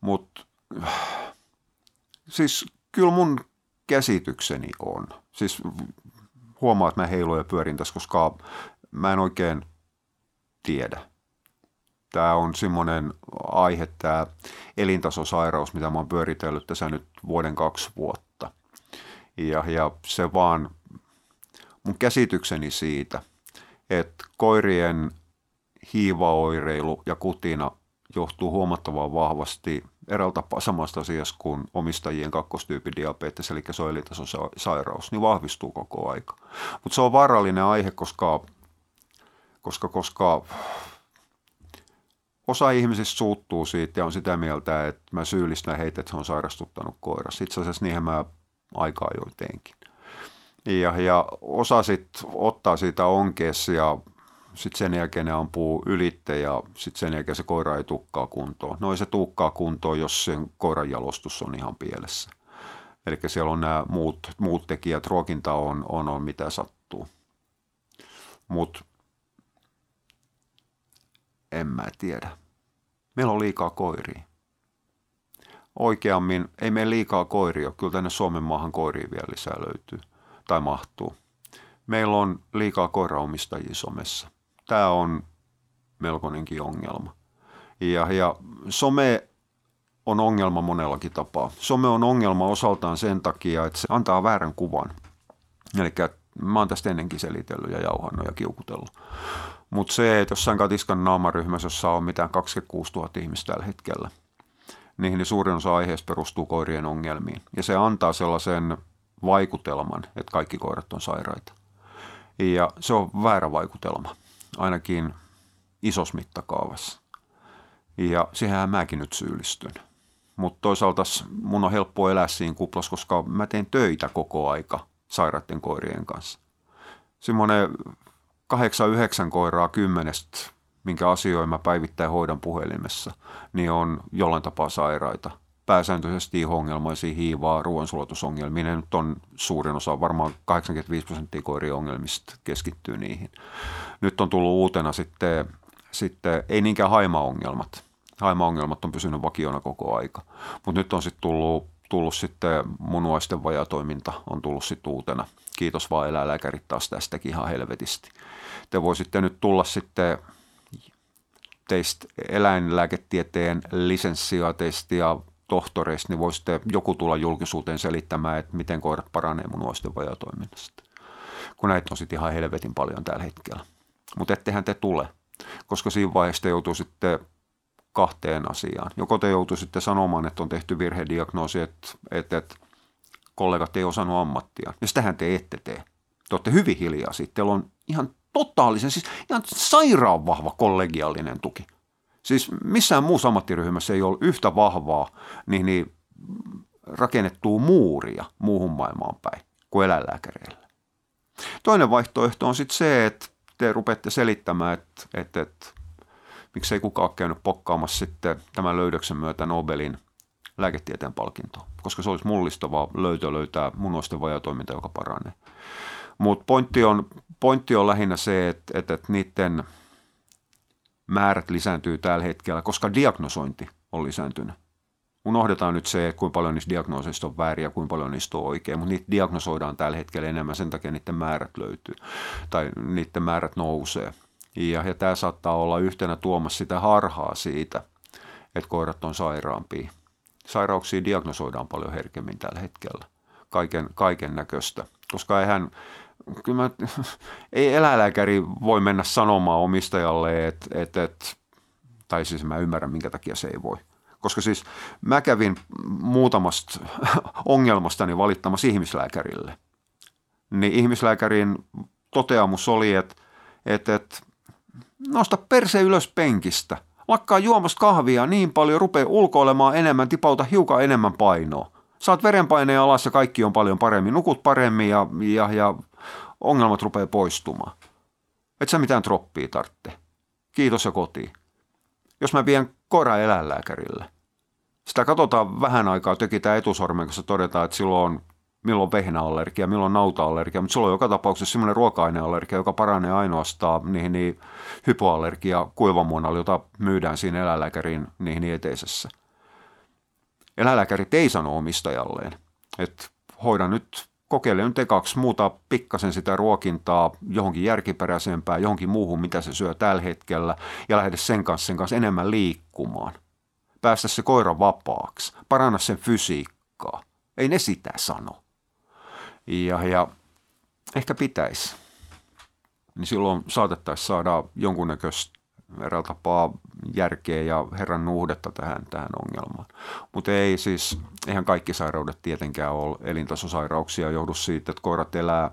S1: Mutta siis kyllä mun käsitykseni on. Siis huomaa, että mä heiluin ja pyörin tässä, koska mä en oikein tiedä. Tämä on semmoinen aihe, tämä elintasosairaus, mitä mä oon pyöritellyt tässä nyt vuoden kaksi vuotta. Ja, ja se vaan, mun käsitykseni siitä, että koirien hiivaoireilu ja kutina johtuu huomattavan vahvasti eräältä samasta asiasta kuin omistajien kakkostyypin diabetes, eli se on sairaus, niin vahvistuu koko aika. Mutta se on vaarallinen aihe, koska, koska, koska osa ihmisistä suuttuu siitä ja on sitä mieltä, että mä syyllistän heitä, että he on sairastuttanut koiras. Itse asiassa niinhän mä aikaa jo teinkin. Ja, ja osa sitten ottaa siitä onkeessa ja sitten sen jälkeen ne ampuu ylitte ja sitten sen jälkeen se koira ei tukkaa kuntoon. No ei se tukkaa kuntoon, jos sen koiran jalostus on ihan pielessä. Eli siellä on nämä muut, muut tekijät, ruokinta on, on, on mitä sattuu. Mutta en mä tiedä. Meillä on liikaa koiria. Oikeammin, ei meillä liikaa koiria, kyllä tänne Suomen maahan koiria vielä lisää löytyy tai mahtuu. Meillä on liikaa koiraomistajia somessa. Tämä on melkoinenkin ongelma. Ja, ja some on ongelma monellakin tapaa. Some on ongelma osaltaan sen takia, että se antaa väärän kuvan. Eli mä oon tästä ennenkin selitellyt ja jauhannut ja kiukutellut. Mutta se, että jossain katiskan naamaryhmässä, jossa on mitään 26 000 ihmistä tällä hetkellä, niin, niin suurin osa aiheesta perustuu koirien ongelmiin. Ja se antaa sellaisen vaikutelman, että kaikki koirat on sairaita. Ja se on väärä vaikutelma, ainakin isossa mittakaavassa. Ja siihen mäkin nyt syyllistyn. Mutta toisaalta mun on helppo elää siinä kuplassa, koska mä teen töitä koko aika sairaiden koirien kanssa. Semmoinen kahdeksan, yhdeksän koiraa kymmenestä, minkä asioin mä päivittäin hoidan puhelimessa, niin on jollain tapaa sairaita. Pääsääntöisesti iho-ongelmaisia, hiivaa, ruoansulatusongelmia. Ne nyt on suurin osa, varmaan 85 prosenttia koirien ongelmista keskittyy niihin. Nyt on tullut uutena sitten, sitten ei niinkään haimaongelmat. Haimaongelmat on pysynyt vakiona koko aika. Mutta nyt on sitten tullut tullut sitten munuaisten vajatoiminta on tullut sitten uutena. Kiitos vaan eläinlääkärit taas tästäkin ihan helvetisti. Te voisitte nyt tulla sitten teistä eläinlääketieteen lisenssiaateista ja tohtoreista, niin voisitte joku tulla julkisuuteen selittämään, että miten koirat paranee munuaisten vajatoiminnasta. Kun näitä on sitten ihan helvetin paljon tällä hetkellä. Mutta ettehän te tule, koska siinä vaiheessa te joutuu sitten kahteen asiaan. Joko te joutuisitte sanomaan, että on tehty virhediagnoosi, että, että, että kollegat ei osannut ammattia. Ja sitähän te ette tee. Te olette hyvin hiljaa siitä. Teillä on ihan totaalisen, siis ihan sairaan vahva kollegiaalinen tuki. Siis missään muussa ammattiryhmässä ei ole yhtä vahvaa niin, niin rakennettua muuria muuhun maailmaan päin kuin eläinlääkäreillä. Toinen vaihtoehto on sitten se, että te rupeatte selittämään, että, että, että miksei kukaan ole käynyt pokkaamassa sitten tämän löydöksen myötä Nobelin lääketieteen palkintoa, koska se olisi mullistava löytö löytää munuaisten vajatoiminta, joka paranee. Mutta pointti on, pointti on lähinnä se, että, että, että niiden määrät lisääntyy tällä hetkellä, koska diagnosointi on lisääntynyt. Unohdetaan nyt se, kuinka paljon niistä diagnooseista on vääriä, kuinka paljon niistä on oikein, mutta niitä diagnosoidaan tällä hetkellä enemmän, sen takia niiden määrät löytyy tai niiden määrät nousee. Ja, ja tämä saattaa olla yhtenä tuomassa sitä harhaa siitä, että koirat on sairaampia. Sairauksia diagnosoidaan paljon herkemmin tällä hetkellä, kaiken, kaiken näköistä, koska eihän, kyllä mä, [LAUGHS] ei eläinlääkäri voi mennä sanomaan omistajalle, että, että, että tai siis mä ymmärrän, minkä takia se ei voi. Koska siis mä kävin muutamasta [LAUGHS] ongelmastani valittamassa ihmislääkärille. Niin ihmislääkärin toteamus oli, että, että, että Nosta perse ylös penkistä. Lakkaa juomasta kahvia niin paljon, rupee ulkoilemaan enemmän, tipauta hiukan enemmän painoa. Saat verenpaineen alas ja kaikki on paljon paremmin. Nukut paremmin ja, ja, ja ongelmat rupeaa poistumaan. Et sä mitään troppia tarvitse. Kiitos ja kotiin. Jos mä vien koira eläinlääkärille. Sitä katsotaan vähän aikaa, teki tämä etusormen kanssa todetaan, että silloin on milloin vehnäallergia, milloin nautaallergia, mutta sulla on joka tapauksessa semmoinen ruoka-aineallergia, joka paranee ainoastaan niihin niin hypoallergia kuivamuonalle, jota myydään siinä eläinlääkärin niihin eteisessä. Eläinlääkärit ei sano omistajalleen, että hoida nyt kokeile nyt ekaksi muuta pikkasen sitä ruokintaa johonkin järkiperäisempään, johonkin muuhun, mitä se syö tällä hetkellä, ja lähde sen kanssa, sen kanssa enemmän liikkumaan. Päästä se koira vapaaksi, paranna sen fysiikkaa. Ei ne sitä sano. Ja, ja ehkä pitäisi. Niin silloin saatettaisiin saada jonkunnäköistä eräällä tapaa järkeä ja herran nuhdetta tähän, tähän ongelmaan. Mutta ei siis, eihän kaikki sairaudet tietenkään ole elintasosairauksia, johdu siitä, että koirat elää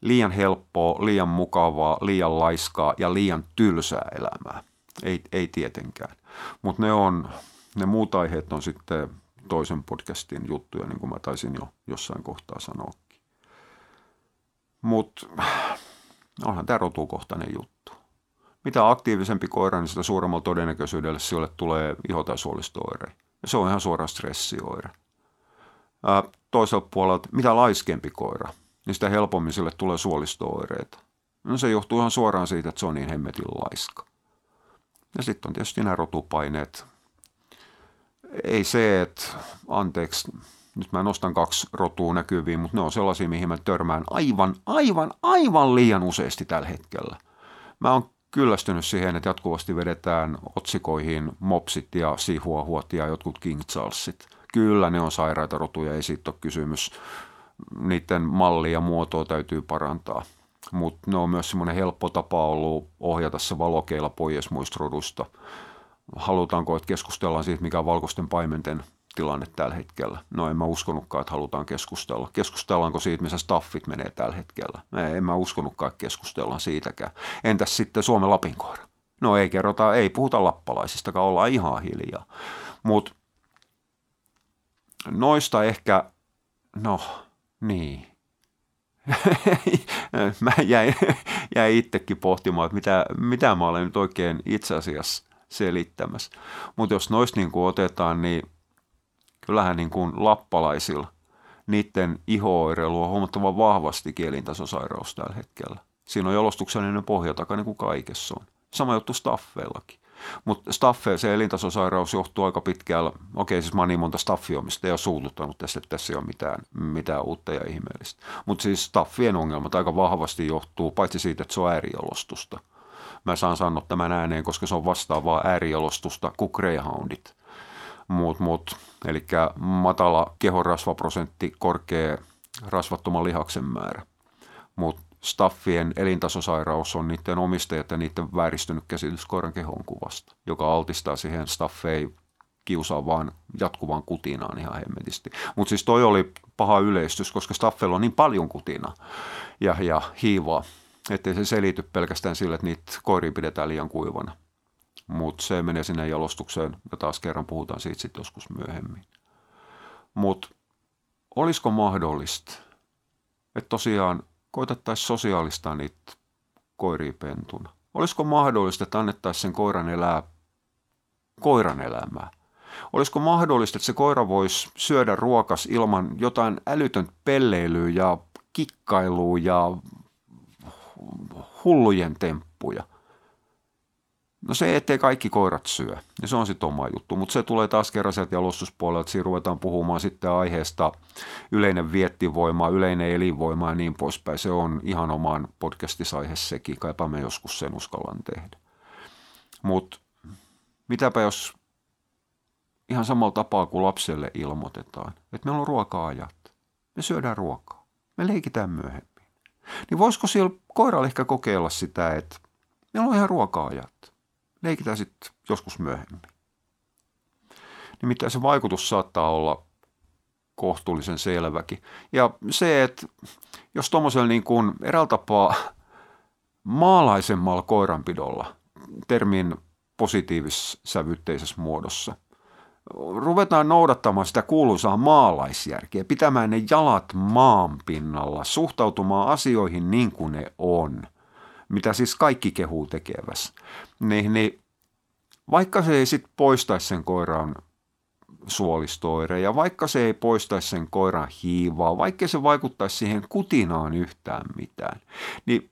S1: liian helppoa, liian mukavaa, liian laiskaa ja liian tylsää elämää. Ei, ei tietenkään. Mutta ne on, ne muut aiheet on sitten toisen podcastin juttuja, niin kuin mä taisin jo jossain kohtaa sanoakin. Mutta onhan tämä rotukohtainen juttu. Mitä aktiivisempi koira, niin sitä suuremmalla todennäköisyydellä sille tulee iho- tai suolistooire. Ja se on ihan suora stressioire. Ää, toisella puolella, mitä laiskempi koira, niin sitä helpommin sille tulee suolistooireita. No se johtuu ihan suoraan siitä, että se on niin hemmetin laiska. Ja sitten on tietysti nämä rotupaineet. Ei se, että anteeksi, nyt mä nostan kaksi rotua näkyviin, mutta ne on sellaisia, mihin mä törmään aivan, aivan, aivan liian useasti tällä hetkellä. Mä oon kyllästynyt siihen, että jatkuvasti vedetään otsikoihin mopsit ja sihuahuot ja jotkut King Charlesit. Kyllä ne on sairaita rotuja, ei siitä ole kysymys. Niiden mallia ja muotoa täytyy parantaa. Mutta ne on myös semmoinen helppo tapa ollut ohjata se valokeilla pois muista rodusta. Halutaanko, että keskustellaan siitä, mikä on valkoisten paimenten tilanne tällä hetkellä. No en mä uskonutkaan, että halutaan keskustella. Keskustellaanko siitä, missä staffit menee tällä hetkellä? Ei, en mä uskonutkaan, että keskustellaan siitäkään. Entäs sitten Suomen Lapinkoira? No ei kerrota, ei puhuta lappalaisistakaan, ollaan ihan hiljaa. Mutta noista ehkä, no niin. [LAUGHS] mä jäin, jäin itsekin pohtimaan, että mitä, mitä mä olen nyt oikein itse asiassa selittämässä. Mutta jos noista niin otetaan, niin kyllähän niin kuin lappalaisilla niiden iho-oireilu on huomattavan vahvasti kielintasosairaus tällä hetkellä. Siinä on jalostuksellinen pohja takana niin kuin kaikessa on. Sama juttu staffeillakin. Mutta staffe, se elintasosairaus johtuu aika pitkällä, okei siis mä oon niin monta staffioimista, ei ole suututtanut tässä, että tässä ei ole mitään, mitään uutta ja ihmeellistä. Mutta siis staffien ongelmat aika vahvasti johtuu, paitsi siitä, että se on äärijalostusta. Mä saan sanoa tämän ääneen, koska se on vastaavaa äärijalostusta kuin greyhoundit muut, muut. Eli matala kehorasvaprosentti, korkea rasvattoman lihaksen määrä. Mutta staffien elintasosairaus on niiden omistajat ja niiden vääristynyt käsitys koiran kehon kuvasta, joka altistaa siihen staffei kiusaa vaan jatkuvaan kutinaan ihan hemmetisti. Mutta siis toi oli paha yleistys, koska staffella on niin paljon kutina ja, ja hiivaa, ettei se selity pelkästään sillä, että niitä koiria pidetään liian kuivana mutta se menee sinne jalostukseen ja taas kerran puhutaan siitä sitten joskus myöhemmin. Mutta olisiko mahdollista, että tosiaan koitettaisiin sosiaalistaa niitä koiria pentuna? Olisiko mahdollista, että annettaisiin sen koiran elää koiran elämää? Olisiko mahdollista, että se koira voisi syödä ruokas ilman jotain älytön pelleilyä ja kikkailua ja hullujen temppuja – No se, ettei kaikki koirat syö, ja se on sitten oma juttu, mutta se tulee taas kerran sieltä jalostuspuolelta, siinä ruvetaan puhumaan sitten aiheesta yleinen viettivoima, yleinen elinvoima ja niin poispäin. Se on ihan oman podcastissa aihe sekin, kaipa me joskus sen uskallan tehdä. Mutta mitäpä jos ihan samalla tapaa kuin lapselle ilmoitetaan, että meillä on ruoka-ajat, me syödään ruokaa, me leikitään myöhemmin. Niin voisiko siellä koiralla ehkä kokeilla sitä, että meillä on ihan ruoka-ajat leikitään sitten joskus myöhemmin. Nimittäin se vaikutus saattaa olla kohtuullisen selväkin. Ja se, että jos tuommoisella niin kuin eräällä tapaa maalaisemmalla koiranpidolla, termin positiivissävytteisessä muodossa, ruvetaan noudattamaan sitä kuuluisaa maalaisjärkeä, pitämään ne jalat maan pinnalla, suhtautumaan asioihin niin kuin ne on – mitä siis kaikki kehuu tekevässä, niin, niin vaikka se ei sitten poistaisi sen koiran suolistoireja, vaikka se ei poistaisi sen koiran hiivaa, vaikka se vaikuttaisi siihen kutinaan yhtään mitään, niin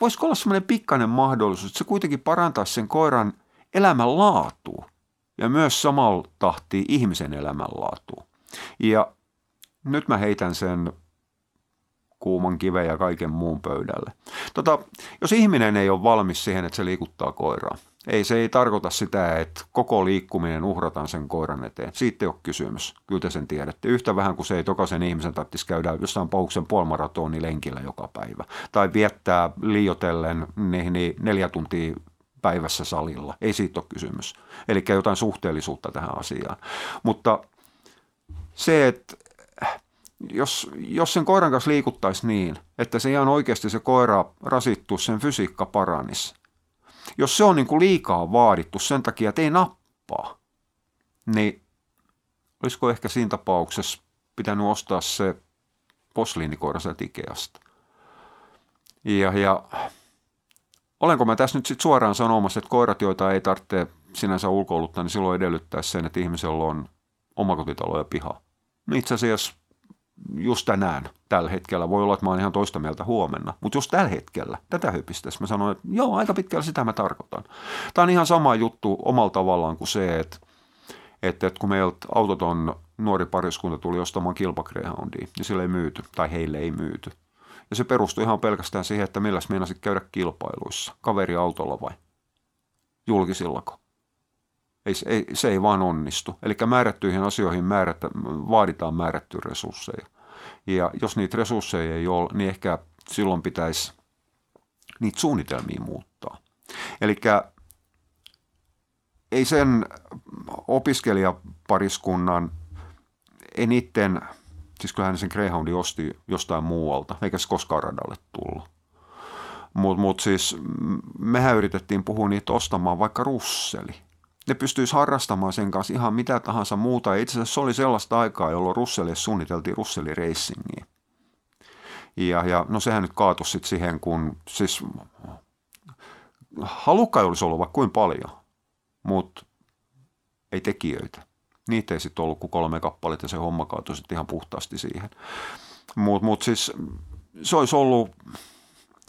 S1: voisiko olla semmoinen pikkainen mahdollisuus, että se kuitenkin parantaisi sen koiran elämänlaatua ja myös samalla tahtiin ihmisen elämänlaatua. Ja nyt mä heitän sen kuuman kiven ja kaiken muun pöydälle. Tota, jos ihminen ei ole valmis siihen, että se liikuttaa koiraa, ei, se ei tarkoita sitä, että koko liikkuminen uhrataan sen koiran eteen. Siitä ei ole kysymys. Kyllä te sen tiedätte. Yhtä vähän kuin se ei tokaisen ihmisen tarvitsisi käydä jossain pauksen puolimaratoni lenkillä joka päivä. Tai viettää liiotellen niin, niin neljä tuntia päivässä salilla. Ei siitä ole kysymys. Eli jotain suhteellisuutta tähän asiaan. Mutta se, että jos, jos sen koiran kanssa liikuttaisi niin, että se ihan oikeasti se koira rasittuu, sen fysiikka paranisi. Jos se on niin kuin liikaa vaadittu sen takia, että ei nappaa, niin olisiko ehkä siinä tapauksessa pitänyt ostaa se posliinikoira sieltä Ikeasta. Ja, ja olenko mä tässä nyt sitten suoraan sanomassa, että koirat, joita ei tarvitse sinänsä ulkoiluttaa, niin silloin edellyttää sen, että ihmisellä on omakotitalo ja piha. Itse asiassa just tänään, tällä hetkellä, voi olla, että mä oon ihan toista mieltä huomenna, mutta just tällä hetkellä, tätä höpistessä, mä sanoin, että joo, aika pitkällä sitä mä tarkoitan. Tämä on ihan sama juttu omalla tavallaan kuin se, että, että, että kun meiltä autoton nuori pariskunta tuli ostamaan kilpagreyhoundia, niin sille ei myyty, tai heille ei myyty. Ja se perustui ihan pelkästään siihen, että milläs meinasit käydä kilpailuissa, kaveriautolla vai julkisillako. Ei, ei, se ei vaan onnistu. Eli määrättyihin asioihin määrättä, vaaditaan määrättyjä resursseja. Ja jos niitä resursseja ei ole, niin ehkä silloin pitäisi niitä suunnitelmia muuttaa. Eli ei sen opiskelijapariskunnan, ei niiden, siis kyllähän sen Greyhoundi osti jostain muualta, eikä se koskaan radalle tullut. Mutta mut siis mehän yritettiin puhua niitä ostamaan vaikka russeli – ne pystyisi harrastamaan sen kanssa ihan mitä tahansa muuta. Itse asiassa se oli sellaista aikaa, jolloin Russelle suunniteltiin Russeli Racingia. Ja, ja no sehän nyt kaatui sitten siihen, kun siis halukka olisi ollut vaikka kuin paljon, mutta ei tekijöitä. Niitä ei sitten ollut kuin kolme kappaletta ja se homma kaatui sitten ihan puhtaasti siihen. Mutta mut siis se olisi ollut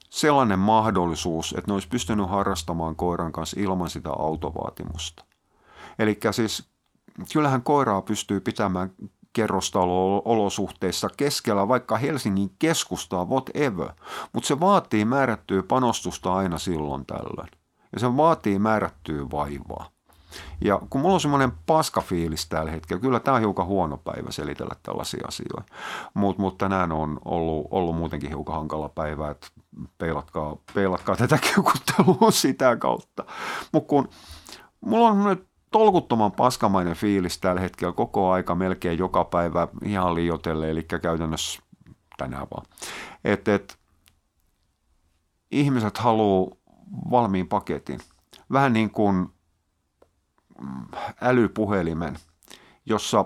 S1: sellainen mahdollisuus, että ne olisi pystynyt harrastamaan koiran kanssa ilman sitä autovaatimusta. Eli siis kyllähän koiraa pystyy pitämään kerrostalo-olosuhteissa keskellä vaikka Helsingin keskustaa, whatever, mutta se vaatii määrättyä panostusta aina silloin tällöin. Ja se vaatii määrättyä vaivaa. Ja kun mulla on semmoinen paskafiilis tällä hetkellä, kyllä tämä on hiukan huono päivä selitellä tällaisia asioita, mutta mut tänään on ollut, ollut muutenkin hiukan hankala päivä, että peilatkaa, peilatkaa tätä [LAUGHS] kiukuttelua sitä kautta. Mutta kun mulla on nyt tolkuttoman paskamainen fiilis tällä hetkellä koko aika melkein joka päivä ihan liiotelle, eli käytännössä tänään vaan. Että et, ihmiset haluaa valmiin paketin. Vähän niin kuin älypuhelimen, jossa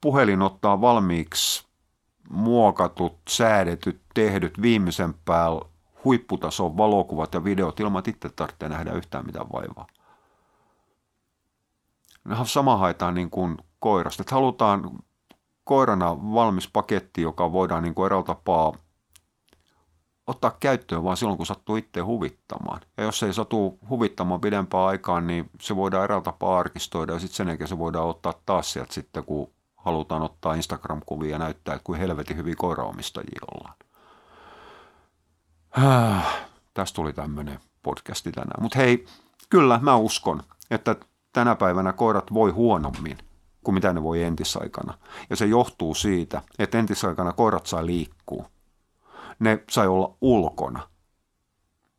S1: puhelin ottaa valmiiksi muokatut, säädetyt, tehdyt viimeisen päällä huipputason valokuvat ja videot ilman, että itse tarvitsee nähdä yhtään mitään vaivaa. Sama haetaan niin kuin koirasta. Että halutaan koirana valmis paketti, joka voidaan niin kuin eräällä tapaa ottaa käyttöön vaan silloin, kun sattuu itse huvittamaan. Ja jos ei satu huvittamaan pidempään aikaan, niin se voidaan eräältä tapaa arkistoida ja sitten sen jälkeen se voidaan ottaa taas sieltä sitten, kun halutaan ottaa Instagram-kuvia ja näyttää, että kuin helvetin hyvin koiraomistajia ollaan. Tästä tuli tämmöinen podcasti tänään. Mutta hei, kyllä mä uskon, että tänä päivänä koirat voi huonommin kuin mitä ne voi entisaikana. Ja se johtuu siitä, että entisaikana koirat sai liikkua ne sai olla ulkona.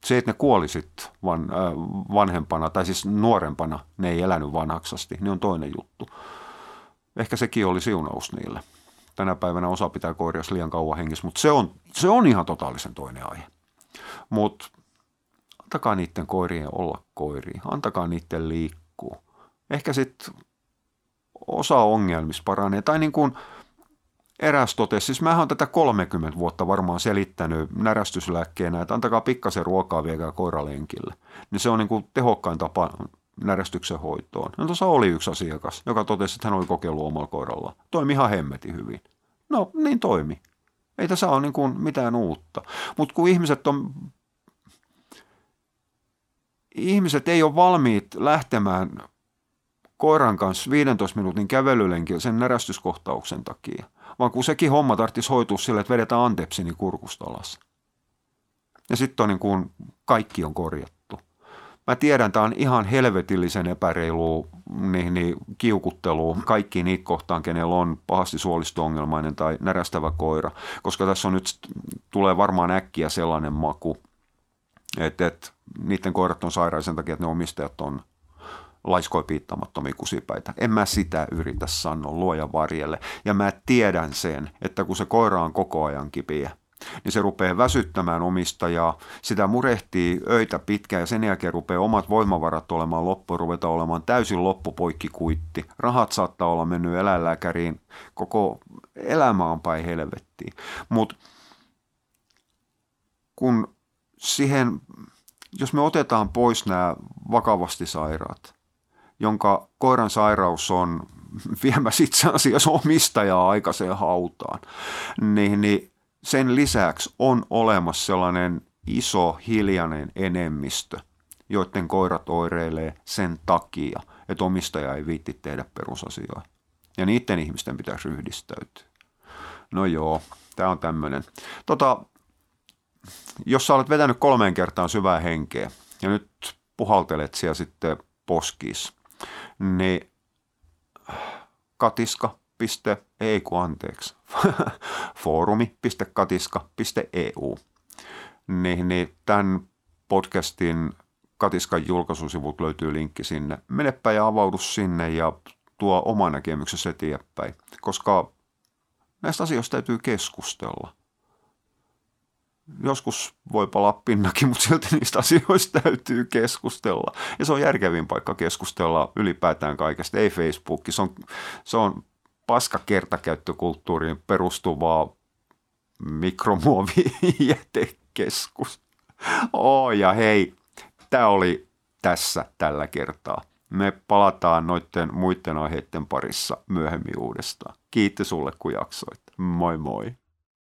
S1: Se, että ne kuolisit van, äh, vanhempana, tai siis nuorempana, ne ei elänyt vanhaksasti, niin on toinen juttu. Ehkä sekin oli siunaus niille. Tänä päivänä osa pitää koiria liian kauan hengissä, mutta se on, se on ihan totaalisen toinen aihe. Mutta antakaa niiden koirien olla koiria, antakaa niiden liikkua. Ehkä sitten osa ongelmista paranee. Tai niin kuin, eräs totesi, siis mä oon tätä 30 vuotta varmaan selittänyt närästyslääkkeenä, että antakaa pikkasen ruokaa viekää koiralenkille. Niin se on niin kuin tehokkain tapa närästyksen hoitoon. No tuossa oli yksi asiakas, joka totesi, että hän oli kokeillut omalla koiralla. Toimi ihan hemmeti hyvin. No niin toimi. Ei tässä ole niin kuin mitään uutta. Mutta kun ihmiset on ihmiset ei ole valmiit lähtemään koiran kanssa 15 minuutin kävelylenkillä sen närästyskohtauksen takia, vaan kun sekin homma tarvitsisi hoitua sille, että vedetään antepsini kurkusta alas. Ja sitten on niin kuin kaikki on korjattu. Mä tiedän, tämä on ihan helvetillisen epäreilu niin, niin, kiukuttelua kaikki niitä kohtaan, kenellä on pahasti suolisto-ongelmainen tai närästävä koira, koska tässä on nyt, tulee varmaan äkkiä sellainen maku, että, että niiden koirat on sairaita sen takia, että ne omistajat on laiskoja piittamattomia kusipäitä. En mä sitä yritä sanoa luoja varjelle. Ja mä tiedän sen, että kun se koira on koko ajan kipiä, niin se rupeaa väsyttämään omistajaa, sitä murehtii öitä pitkään ja sen jälkeen rupeaa omat voimavarat olemaan loppu, ruveta olemaan täysin loppupoikkikuitti. Rahat saattaa olla mennyt eläinlääkäriin, koko elämä on päin helvettiin. Mutta kun siihen, jos me otetaan pois nämä vakavasti sairaat, jonka koiran sairaus on [LAUGHS] viemässä itse asiassa omistajaa aikaiseen hautaan, niin, niin sen lisäksi on olemassa sellainen iso hiljainen enemmistö, joiden koirat oireilee sen takia, että omistaja ei viitti tehdä perusasioita. Ja niiden ihmisten pitäisi ryhdistäytyä. No joo, tämä on tämmöinen. Tota, jos sä olet vetänyt kolmeen kertaan syvää henkeä ja nyt puhaltelet siellä sitten poskis, niin katiska, piste, ei kun anteeksi, [LAUGHS] foorumi.katiska.eu. Niin, niin tämän podcastin Katiskan julkaisusivut löytyy linkki sinne. Menepä ja avaudu sinne ja tuo oma näkemyksesi eteenpäin, koska näistä asioista täytyy keskustella. Joskus voi palaa pinnakin, mutta silti niistä asioista täytyy keskustella. Ja se on järkevin paikka keskustella ylipäätään kaikesta, ei Facebook. Se on, se on paska kertakäyttökulttuuriin perustuvaa mikromuovijätekeskus. Oh, ja hei, tämä oli tässä tällä kertaa. Me palataan noiden muiden aiheiden parissa myöhemmin uudestaan. Kiitos sulle, kun jaksoit. Moi moi.